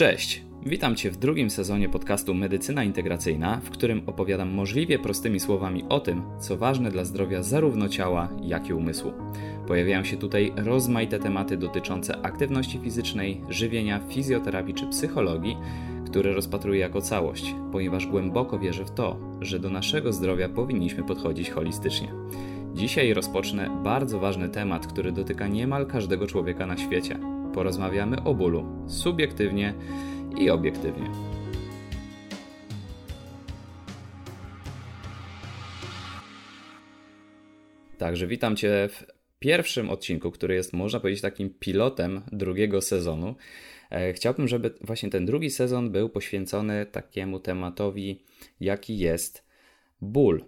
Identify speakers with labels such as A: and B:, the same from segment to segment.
A: Cześć! Witam Cię w drugim sezonie podcastu Medycyna Integracyjna, w którym opowiadam możliwie prostymi słowami o tym, co ważne dla zdrowia zarówno ciała, jak i umysłu. Pojawiają się tutaj rozmaite tematy dotyczące aktywności fizycznej, żywienia, fizjoterapii czy psychologii, które rozpatruję jako całość, ponieważ głęboko wierzę w to, że do naszego zdrowia powinniśmy podchodzić holistycznie. Dzisiaj rozpocznę bardzo ważny temat, który dotyka niemal każdego człowieka na świecie. Porozmawiamy o bólu subiektywnie i obiektywnie. Także witam Cię w pierwszym odcinku, który jest, można powiedzieć, takim pilotem drugiego sezonu. E, chciałbym, żeby właśnie ten drugi sezon był poświęcony takiemu tematowi, jaki jest ból.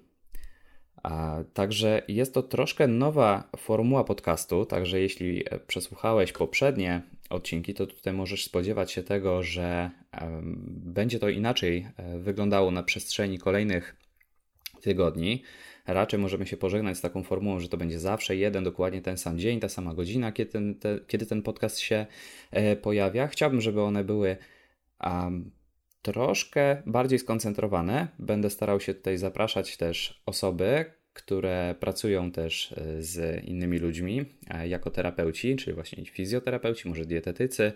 A: A, także jest to troszkę nowa formuła podcastu, także jeśli e, przesłuchałeś poprzednie odcinki, to tutaj możesz spodziewać się tego, że będzie to inaczej e, wyglądało na przestrzeni kolejnych tygodni. Raczej możemy się pożegnać z taką formułą, że to będzie zawsze jeden, dokładnie ten sam dzień, ta sama godzina, kiedy ten, te, kiedy ten podcast się e, pojawia. Chciałbym, żeby one były um, troszkę bardziej skoncentrowane. Będę starał się tutaj zapraszać też osoby, które pracują też e, z innymi ludźmi e, jako terapeuci, czyli właśnie fizjoterapeuci, może dietetycy.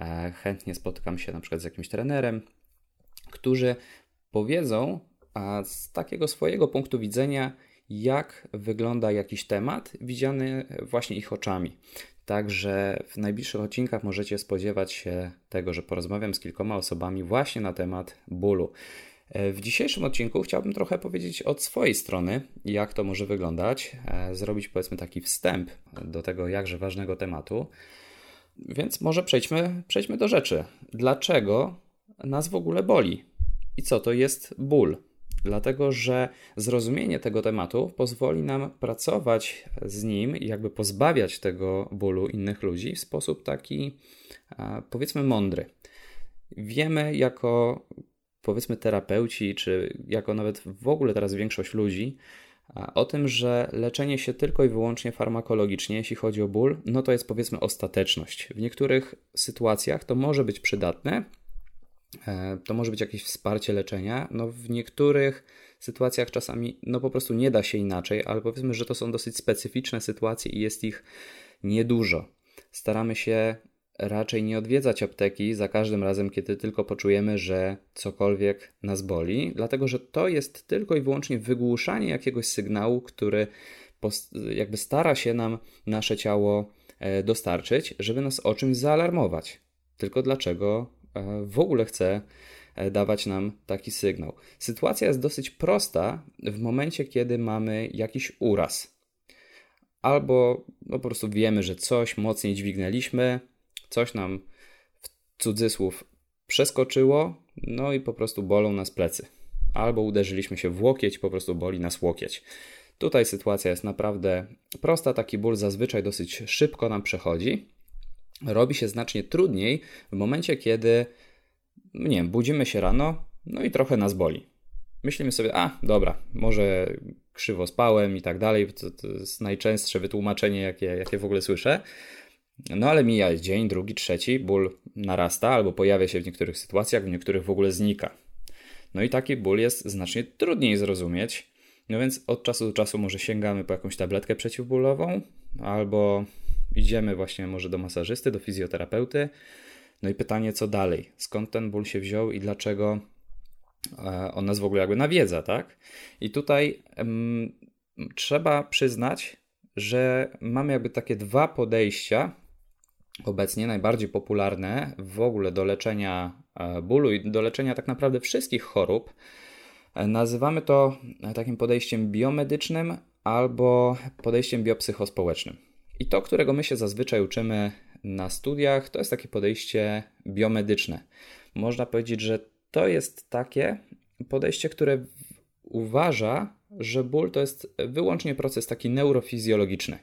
A: E, chętnie spotkam się na przykład z jakimś trenerem, którzy powiedzą z takiego swojego punktu widzenia, jak wygląda jakiś temat widziany właśnie ich oczami. Także w najbliższych odcinkach możecie spodziewać się tego, że porozmawiam z kilkoma osobami właśnie na temat bólu. E, w dzisiejszym odcinku chciałbym trochę powiedzieć od swojej strony, jak to może wyglądać, e, zrobić powiedzmy taki wstęp do tego jakże ważnego tematu. Więc może przejdźmy, przejdźmy do rzeczy. Dlaczego nas w ogóle boli? I co to jest ból? Dlatego, że zrozumienie tego tematu pozwoli nam pracować z nim i jakby pozbawiać tego bólu innych ludzi w sposób taki, powiedzmy, mądry. Wiemy jako powiedzmy terapeuci, czy jako nawet w ogóle teraz większość ludzi, o tym, że leczenie się tylko i wyłącznie farmakologicznie, jeśli chodzi o ból, no to jest powiedzmy ostateczność. W niektórych sytuacjach to może być przydatne, to może być jakieś wsparcie leczenia, no w niektórych sytuacjach czasami no po prostu nie da się inaczej, ale powiedzmy, że to są dosyć specyficzne sytuacje i jest ich niedużo. Staramy się raczej nie odwiedzać apteki za każdym razem, kiedy tylko poczujemy, że cokolwiek nas boli, dlatego że to jest tylko i wyłącznie wygłuszanie jakiegoś sygnału, który jakby stara się nam nasze ciało e, dostarczyć, żeby nas o czymś zaalarmować. Tylko dlaczego e, w ogóle chce e, dawać nam taki sygnał? Sytuacja jest dosyć prosta w momencie, kiedy mamy jakiś uraz. Albo no, po prostu wiemy, że coś mocniej dźwignęliśmy, coś nam w cudzysłów przeskoczyło, no i po prostu bolą nas plecy. Albo uderzyliśmy się w łokieć, po prostu boli nas łokieć. Tutaj sytuacja jest naprawdę prosta, taki ból zazwyczaj dosyć szybko nam przechodzi. Robi się znacznie trudniej w momencie, kiedy nie wiem, budzimy się rano, no i trochę nas boli. Myślimy sobie, a dobra, może krzywo spałem i tak dalej. To, to jest najczęstsze wytłumaczenie, jakie, jakie w ogóle słyszę. No ale mija dzień, drugi, trzeci, ból narasta albo pojawia się w niektórych sytuacjach, w niektórych w ogóle znika. No i taki ból jest znacznie trudniej zrozumieć. No więc od czasu do czasu może sięgamy po jakąś tabletkę przeciwbólową, albo idziemy właśnie może do masażysty, do fizjoterapeuty. No i pytanie, co dalej? Skąd ten ból się wziął i dlaczego e, on nas w ogóle jakby nawiedza, tak? I tutaj trzeba przyznać, że mamy jakby takie dwa podejścia obecnie najbardziej popularne w ogóle do leczenia e, bólu i do leczenia tak naprawdę wszystkich chorób. E, nazywamy to takim podejściem biomedycznym albo podejściem biopsychospołecznym. I to, którego my się zazwyczaj uczymy na studiach, to jest takie podejście biomedyczne. Można powiedzieć, że to jest takie podejście, które uważa, że ból to jest wyłącznie proces taki neurofizjologiczny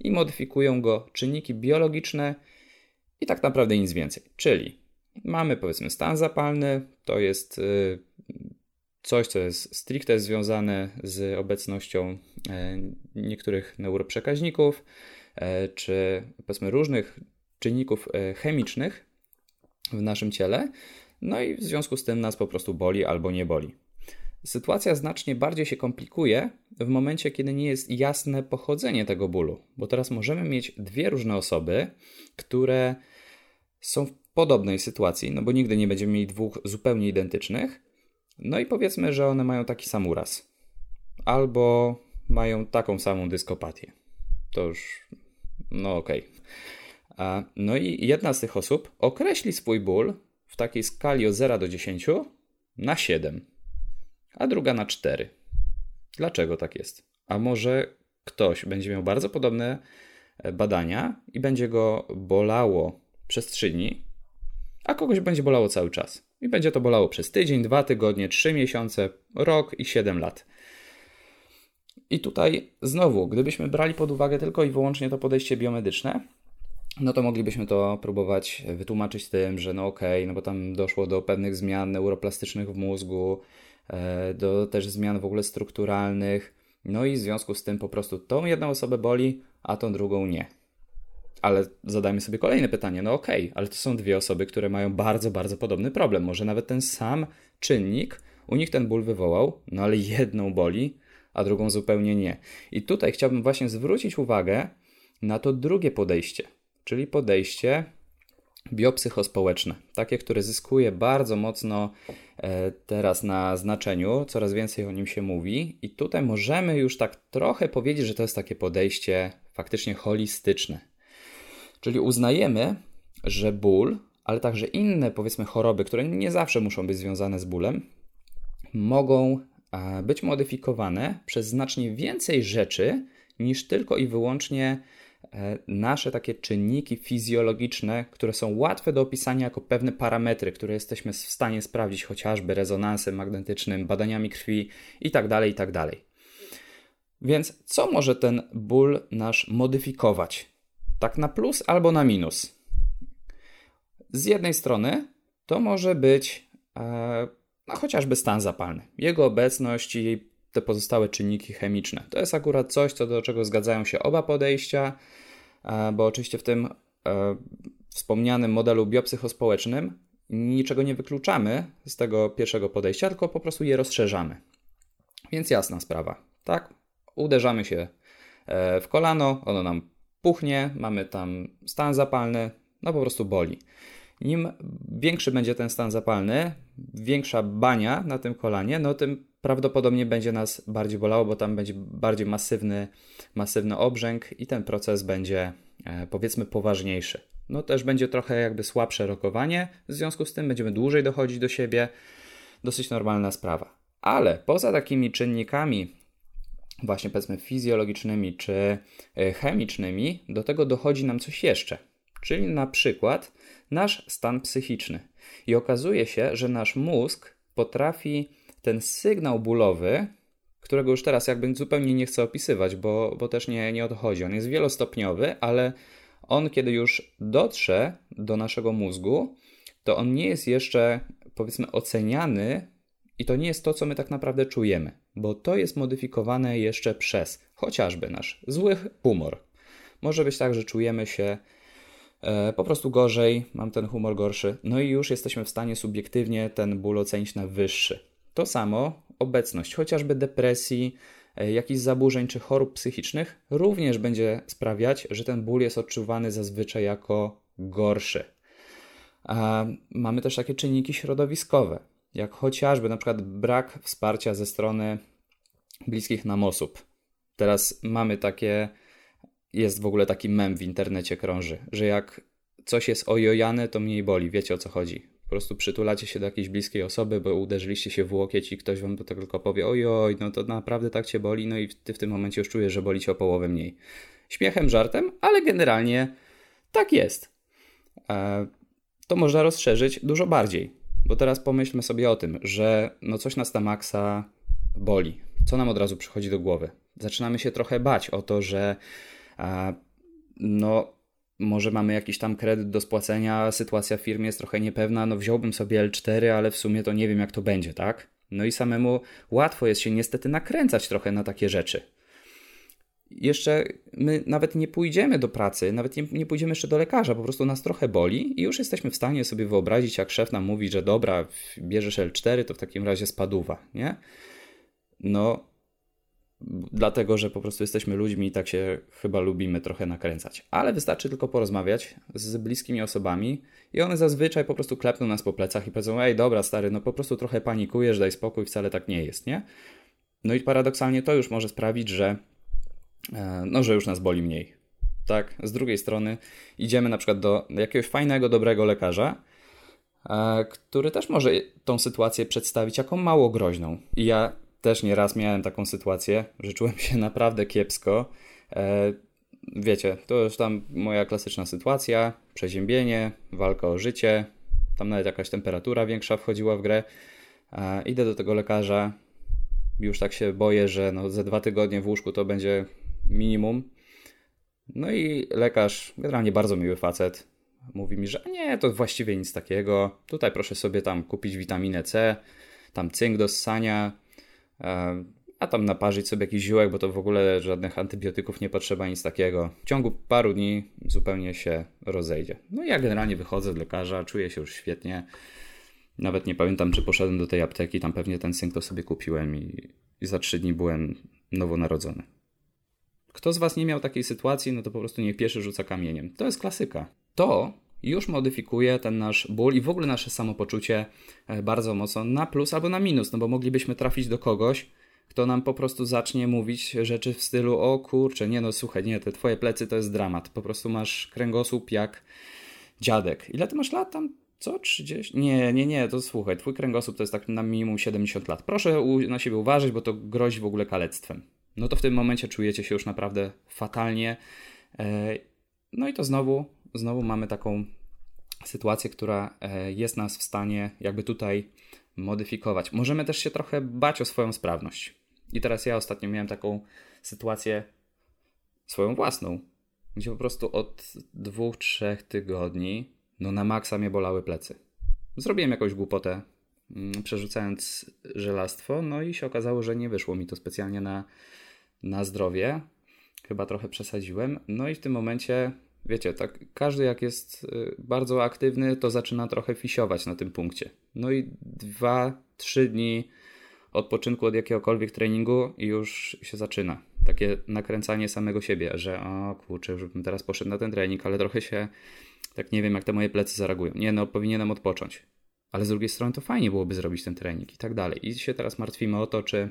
A: i modyfikują go czynniki biologiczne i tak naprawdę nic więcej. Czyli mamy powiedzmy stan zapalny, to jest y, coś, co jest stricte związane z obecnością e, niektórych neuroprzekaźników, czy powiedzmy różnych czynników e, chemicznych, w naszym ciele, no i w związku z tym nas po prostu boli albo nie boli. Sytuacja znacznie bardziej się komplikuje w momencie, kiedy nie jest jasne pochodzenie tego bólu, bo teraz możemy mieć dwie różne osoby, które są w podobnej sytuacji, no bo nigdy nie będziemy mieli dwóch zupełnie identycznych. No i powiedzmy, że one mają taki sam uraz, albo mają taką samą dyskopatię. To już, no okej. Okay. No i jedna z tych osób określi swój ból w takiej skali od 0 do 10 na 7 a druga na 4. Dlaczego tak jest? A może ktoś będzie miał bardzo podobne e, badania i będzie go bolało przez 3 dni, a kogoś będzie bolało cały czas. I będzie to bolało przez tydzień, dwa tygodnie, trzy miesiące, rok i 7 lat. I tutaj znowu, gdybyśmy brali pod uwagę tylko i wyłącznie to podejście biomedyczne, no to moglibyśmy to próbować wytłumaczyć tym, że no okej, okay, no bo tam doszło do pewnych zmian neuroplastycznych w mózgu, E, do też zmian w ogóle strukturalnych. No i w związku z tym po prostu tą jedną osobę boli, a tą drugą nie. Ale zadajmy sobie kolejne pytanie. No okej, okay, ale to są dwie osoby, które mają bardzo, bardzo podobny problem. Może nawet ten sam czynnik u nich ten ból wywołał, no ale jedną boli, a drugą zupełnie nie. I tutaj chciałbym właśnie zwrócić uwagę na to drugie podejście, czyli podejście biopsychospołeczne, takie, które zyskuje bardzo mocno e, teraz na znaczeniu, coraz więcej o nim się mówi, i tutaj możemy już tak trochę powiedzieć, że to jest takie podejście faktycznie holistyczne. Czyli uznajemy, że ból, ale także inne, powiedzmy, choroby, które nie zawsze muszą być związane z bólem, mogą być modyfikowane przez znacznie więcej rzeczy niż tylko i wyłącznie E, nasze takie czynniki fizjologiczne, które są łatwe do opisania jako pewne parametry, które jesteśmy w stanie sprawdzić chociażby rezonansem magnetycznym, badaniami krwi itd., tak itd. Tak Więc co może ten ból nasz modyfikować? Tak na plus albo na minus. Z jednej strony to może być e, no, chociażby stan zapalny, jego obecność i te pozostałe czynniki chemiczne. To jest akurat coś, co do czego zgadzają się oba podejścia, e, bo oczywiście w tym e, wspomnianym modelu biopsychospołecznym niczego nie wykluczamy z tego pierwszego podejścia, tylko po prostu je rozszerzamy. Więc jasna sprawa, tak? Uderzamy się e, w kolano, ono nam puchnie, mamy tam stan zapalny, no po prostu boli. Im większy będzie ten stan zapalny, większa bania na tym kolanie, no tym prawdopodobnie będzie nas bardziej bolało, bo tam będzie bardziej masywny, masywny obrzęk i ten proces będzie e, powiedzmy poważniejszy. No też będzie trochę jakby słabsze rokowanie, w związku z tym będziemy dłużej dochodzić do siebie. Dosyć normalna sprawa. Ale poza takimi czynnikami właśnie powiedzmy fizjologicznymi czy e, chemicznymi, do tego dochodzi nam coś jeszcze, czyli na przykład nasz stan psychiczny. I okazuje się, że nasz mózg potrafi ten sygnał bólowy, którego już teraz jakby zupełnie nie chcę opisywać, bo, bo też nie, nie odchodzi. On jest wielostopniowy, ale on, kiedy już dotrze do naszego mózgu, to on nie jest jeszcze, powiedzmy, oceniany i to nie jest to, co my tak naprawdę czujemy, bo to jest modyfikowane jeszcze przez chociażby nasz zły humor. Może być tak, że czujemy się po prostu gorzej, mam ten humor gorszy, no i już jesteśmy w stanie subiektywnie ten ból ocenić na wyższy. To samo obecność chociażby depresji, e, jakichś zaburzeń czy chorób psychicznych również będzie sprawiać, że ten ból jest odczuwany zazwyczaj jako gorszy. A mamy też takie czynniki środowiskowe, jak chociażby na przykład brak wsparcia ze strony bliskich nam osób. Teraz mamy takie, jest w ogóle taki mem w internecie krąży, że jak coś jest ojojane, to mniej boli. Wiecie o co chodzi po prostu przytulacie się do jakiejś bliskiej osoby, bo uderzyliście się w łokieć i ktoś wam to tylko powie ojoj, no to naprawdę tak cię boli, no i ty w tym momencie już czujesz, że boli cię o połowę mniej. Śmiechem, żartem, ale generalnie tak jest. E, to można rozszerzyć dużo bardziej, bo teraz pomyślmy sobie o tym, że no coś nas na maksa boli. Co nam od razu przychodzi do głowy? Zaczynamy się trochę bać o to, że no może mamy jakiś tam kredyt do spłacenia, sytuacja w firmie jest trochę niepewna, no wziąłbym sobie L4, ale w sumie to nie wiem jak to będzie, tak? No i samemu łatwo jest się niestety nakręcać trochę na takie rzeczy. jeszcze my nawet nie pójdziemy do pracy, nawet nie, nie pójdziemy jeszcze do lekarza, po prostu nas trochę boli i już jesteśmy w stanie sobie wyobrazić, jak szef nam mówi, że dobra, bierzesz L4, to w takim razie spaduwa, nie? No, dlatego, że po prostu jesteśmy ludźmi i tak się chyba lubimy trochę nakręcać. Ale wystarczy tylko porozmawiać z bliskimi osobami i one zazwyczaj po prostu klepną nas po plecach i powiedzą, ej dobra stary, no po prostu trochę panikujesz, daj spokój, wcale tak nie jest, nie? No i paradoksalnie to już może sprawić, że e, no, że już nas boli mniej. Tak, z drugiej strony idziemy na przykład do jakiegoś fajnego, dobrego lekarza, e, który też może tą sytuację przedstawić jako mało groźną. I ja też nieraz miałem taką sytuację, że czułem się naprawdę kiepsko. E, wiecie, to już tam moja klasyczna sytuacja, przeziębienie, walka o życie, tam nawet jakaś temperatura większa wchodziła w grę. E, idę do tego lekarza, już tak się boję, że no ze dwa tygodnie w łóżku to będzie minimum. No i lekarz, generalnie bardzo miły facet, mówi mi, że nie, to właściwie nic takiego. Tutaj proszę sobie tam kupić witaminę C, tam cynk do ssania, a tam naparzyć sobie jakiś ziółek, bo to w ogóle żadnych antybiotyków nie potrzeba, nic takiego. W ciągu paru dni zupełnie się rozejdzie. No ja generalnie wychodzę z lekarza, czuję się już świetnie. Nawet nie pamiętam, czy poszedłem do tej apteki, tam pewnie ten synk to sobie kupiłem i, i za trzy dni byłem nowonarodzony. Kto z Was nie miał takiej sytuacji, no to po prostu niech pierwszy rzuca kamieniem. To jest klasyka. To już modyfikuje ten nasz ból i w ogóle nasze samopoczucie e, bardzo mocno na plus albo na minus, no bo moglibyśmy trafić do kogoś, kto nam po prostu zacznie mówić rzeczy w stylu o kurczę, nie no słuchaj, nie, te twoje plecy to jest dramat, po prostu masz kręgosłup jak dziadek. Ile ty masz lat tam? Co? 30? Nie, nie, nie, to słuchaj, twój kręgosłup to jest tak na minimum 70 lat. Proszę na siebie uważać, bo to grozi w ogóle kalectwem. No to w tym momencie czujecie się już naprawdę fatalnie. E, no i to znowu znowu mamy taką sytuację, która e, jest nas w stanie jakby tutaj modyfikować. Możemy też się trochę bać o swoją sprawność. I teraz ja ostatnio miałem taką sytuację swoją własną, gdzie po prostu od dwóch, trzech tygodni no na maksa mnie bolały plecy. Zrobiłem jakąś głupotę, mm, przerzucając żelastwo, no i się okazało, że nie wyszło mi to specjalnie na, na zdrowie. Chyba trochę przesadziłem. No i w tym momencie wiecie, tak każdy jak jest y, bardzo aktywny, to zaczyna trochę fisiować na tym punkcie. No i dwa, trzy dni odpoczynku od jakiegokolwiek treningu i już się zaczyna. Takie nakręcanie samego siebie, że o kurczę, już bym teraz poszedł na ten trening, ale trochę się, tak nie wiem jak te moje plecy zareagują. Nie no, powinienem odpocząć. Ale z drugiej strony to fajnie byłoby zrobić ten trening i tak dalej. I się teraz martwimy o to, czy,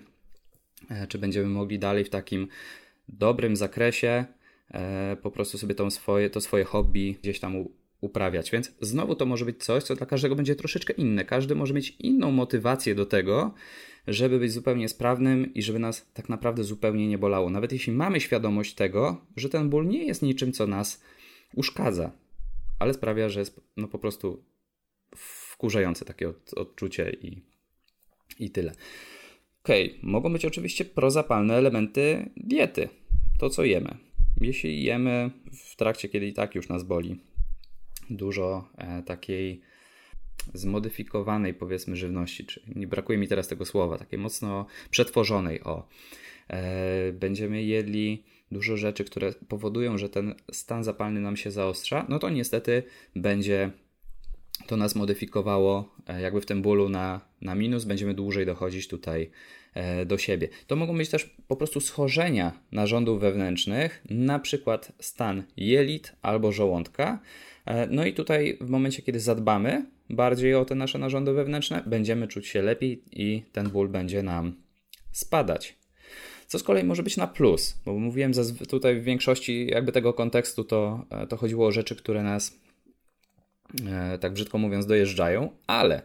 A: e, czy będziemy mogli dalej w takim dobrym zakresie po prostu sobie to swoje, to swoje hobby gdzieś tam uprawiać. Więc znowu to może być coś, co dla każdego będzie troszeczkę inne. Każdy może mieć inną motywację do tego, żeby być zupełnie sprawnym i żeby nas tak naprawdę zupełnie nie bolało. Nawet jeśli mamy świadomość tego, że ten ból nie jest niczym, co nas uszkadza, ale sprawia, że jest no po prostu wkurzające takie od, odczucie i, i tyle. Okej, okay. mogą być oczywiście prozapalne elementy diety, to co jemy jeśli jemy w trakcie, kiedy i tak już nas boli, dużo e, takiej zmodyfikowanej, powiedzmy, żywności, czy nie brakuje mi teraz tego słowa, takiej mocno przetworzonej, o, e, będziemy jedli dużo rzeczy, które powodują, że ten stan zapalny nam się zaostrza, no to niestety będzie to nas modyfikowało e, jakby w tym bólu na, na minus, będziemy dłużej dochodzić tutaj do siebie. To mogą być też po prostu schorzenia narządów wewnętrznych, na przykład stan jelit albo żołądka. E, no i tutaj w momencie, kiedy zadbamy bardziej o te nasze narządy wewnętrzne, będziemy czuć się lepiej i ten ból będzie nam spadać. Co z kolei może być na plus, bo mówiłem tutaj w większości jakby tego kontekstu to, to chodziło o rzeczy, które nas E, tak brzydko mówiąc, dojeżdżają, ale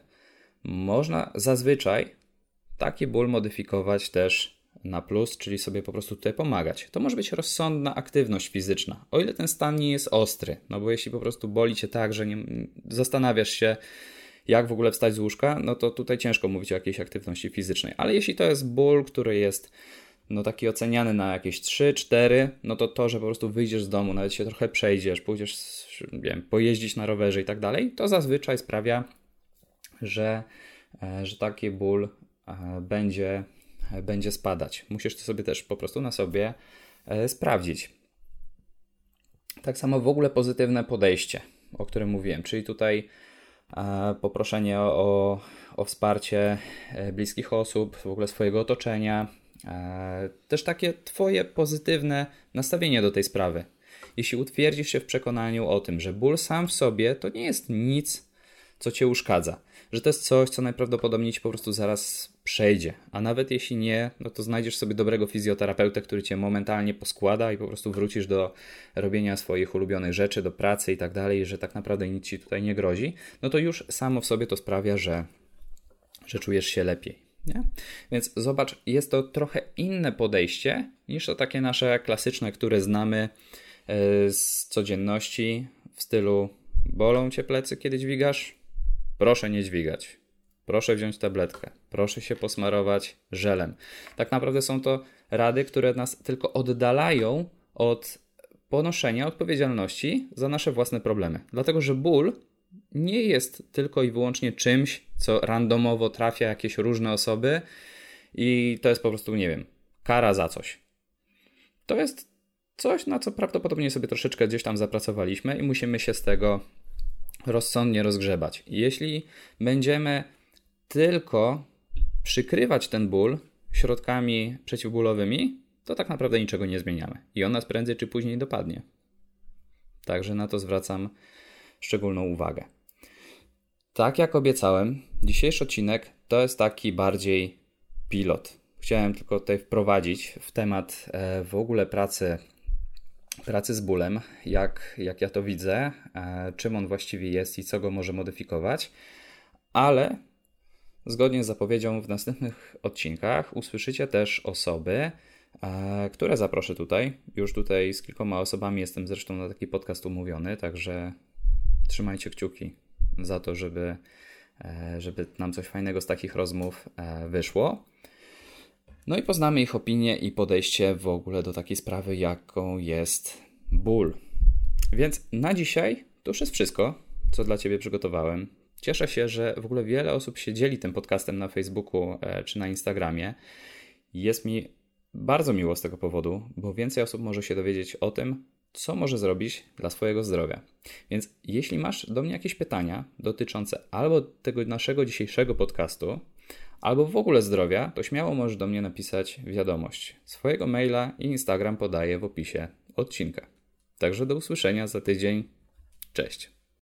A: można zazwyczaj taki ból modyfikować też na plus, czyli sobie po prostu tutaj pomagać. To może być rozsądna aktywność fizyczna, o ile ten stan nie jest ostry. No bo jeśli po prostu boli cię tak, że nie, zastanawiasz się, jak w ogóle wstać z łóżka, no to tutaj ciężko mówić o jakiejś aktywności fizycznej. Ale jeśli to jest ból, który jest no taki oceniany na jakieś 3-4, no to to, że po prostu wyjdziesz z domu, nawet się trochę przejdziesz, pójdziesz wiem, pojeździć na rowerze i tak dalej, to zazwyczaj sprawia, że, e, że taki ból będzie, będzie spadać. Musisz to sobie też po prostu na sobie e, sprawdzić. Tak samo w ogóle pozytywne podejście, o którym mówiłem, czyli tutaj e, poproszenie o, o wsparcie e, bliskich osób, w ogóle swojego otoczenia, też takie Twoje pozytywne nastawienie do tej sprawy. Jeśli utwierdzisz się w przekonaniu o tym, że ból sam w sobie to nie jest nic, co Cię uszkadza, że to jest coś, co najprawdopodobniej Ci po prostu zaraz przejdzie, a nawet jeśli nie, no to znajdziesz sobie dobrego fizjoterapeutę, który Cię momentalnie poskłada i po prostu wrócisz do robienia swoich ulubionych rzeczy, do pracy i tak dalej, że tak naprawdę nic Ci tutaj nie grozi, no to już samo w sobie to sprawia, że, że czujesz się lepiej. Nie? Więc zobacz, jest to trochę inne podejście niż to takie nasze klasyczne, które znamy e, z codzienności w stylu bolą cię plecy, kiedy dźwigasz? Proszę nie dźwigać. Proszę wziąć tabletkę. Proszę się posmarować żelem. Tak naprawdę są to rady, które nas tylko oddalają od ponoszenia odpowiedzialności za nasze własne problemy. Dlatego, że ból nie jest tylko i wyłącznie czymś, co randomowo trafia jakieś różne osoby i to jest po prostu, nie wiem, kara za coś. To jest coś, na co prawdopodobnie sobie troszeczkę gdzieś tam zapracowaliśmy i musimy się z tego rozsądnie rozgrzebać. Jeśli będziemy tylko przykrywać ten ból środkami przeciwbólowymi, to tak naprawdę niczego nie zmieniamy i on nas prędzej czy później dopadnie. Także na to zwracam szczególną uwagę. Tak jak obiecałem, dzisiejszy odcinek to jest taki bardziej pilot. Chciałem tylko tutaj wprowadzić w temat e, w ogóle pracy, pracy z bólem, jak, jak ja to widzę, e, czym on właściwie jest i co go może modyfikować, ale zgodnie z zapowiedzią w następnych odcinkach usłyszycie też osoby, e, które zaproszę tutaj. Już tutaj z kilkoma osobami jestem zresztą na taki podcast umówiony, także trzymajcie kciuki za to, żeby, e, żeby nam coś fajnego z takich rozmów e, wyszło. No i poznamy ich opinię i podejście w ogóle do takiej sprawy, jaką jest ból. Więc na dzisiaj to już jest wszystko, co dla Ciebie przygotowałem. Cieszę się, że w ogóle wiele osób się dzieli tym podcastem na Facebooku e, czy na Instagramie. Jest mi bardzo miło z tego powodu, bo więcej osób może się dowiedzieć o tym, co może zrobić dla swojego zdrowia. Więc jeśli masz do mnie jakieś pytania dotyczące albo tego naszego dzisiejszego podcastu, albo w ogóle zdrowia, to śmiało możesz do mnie napisać wiadomość. Swojego maila i Instagram podaję w opisie odcinka. Także do usłyszenia za tydzień. Cześć.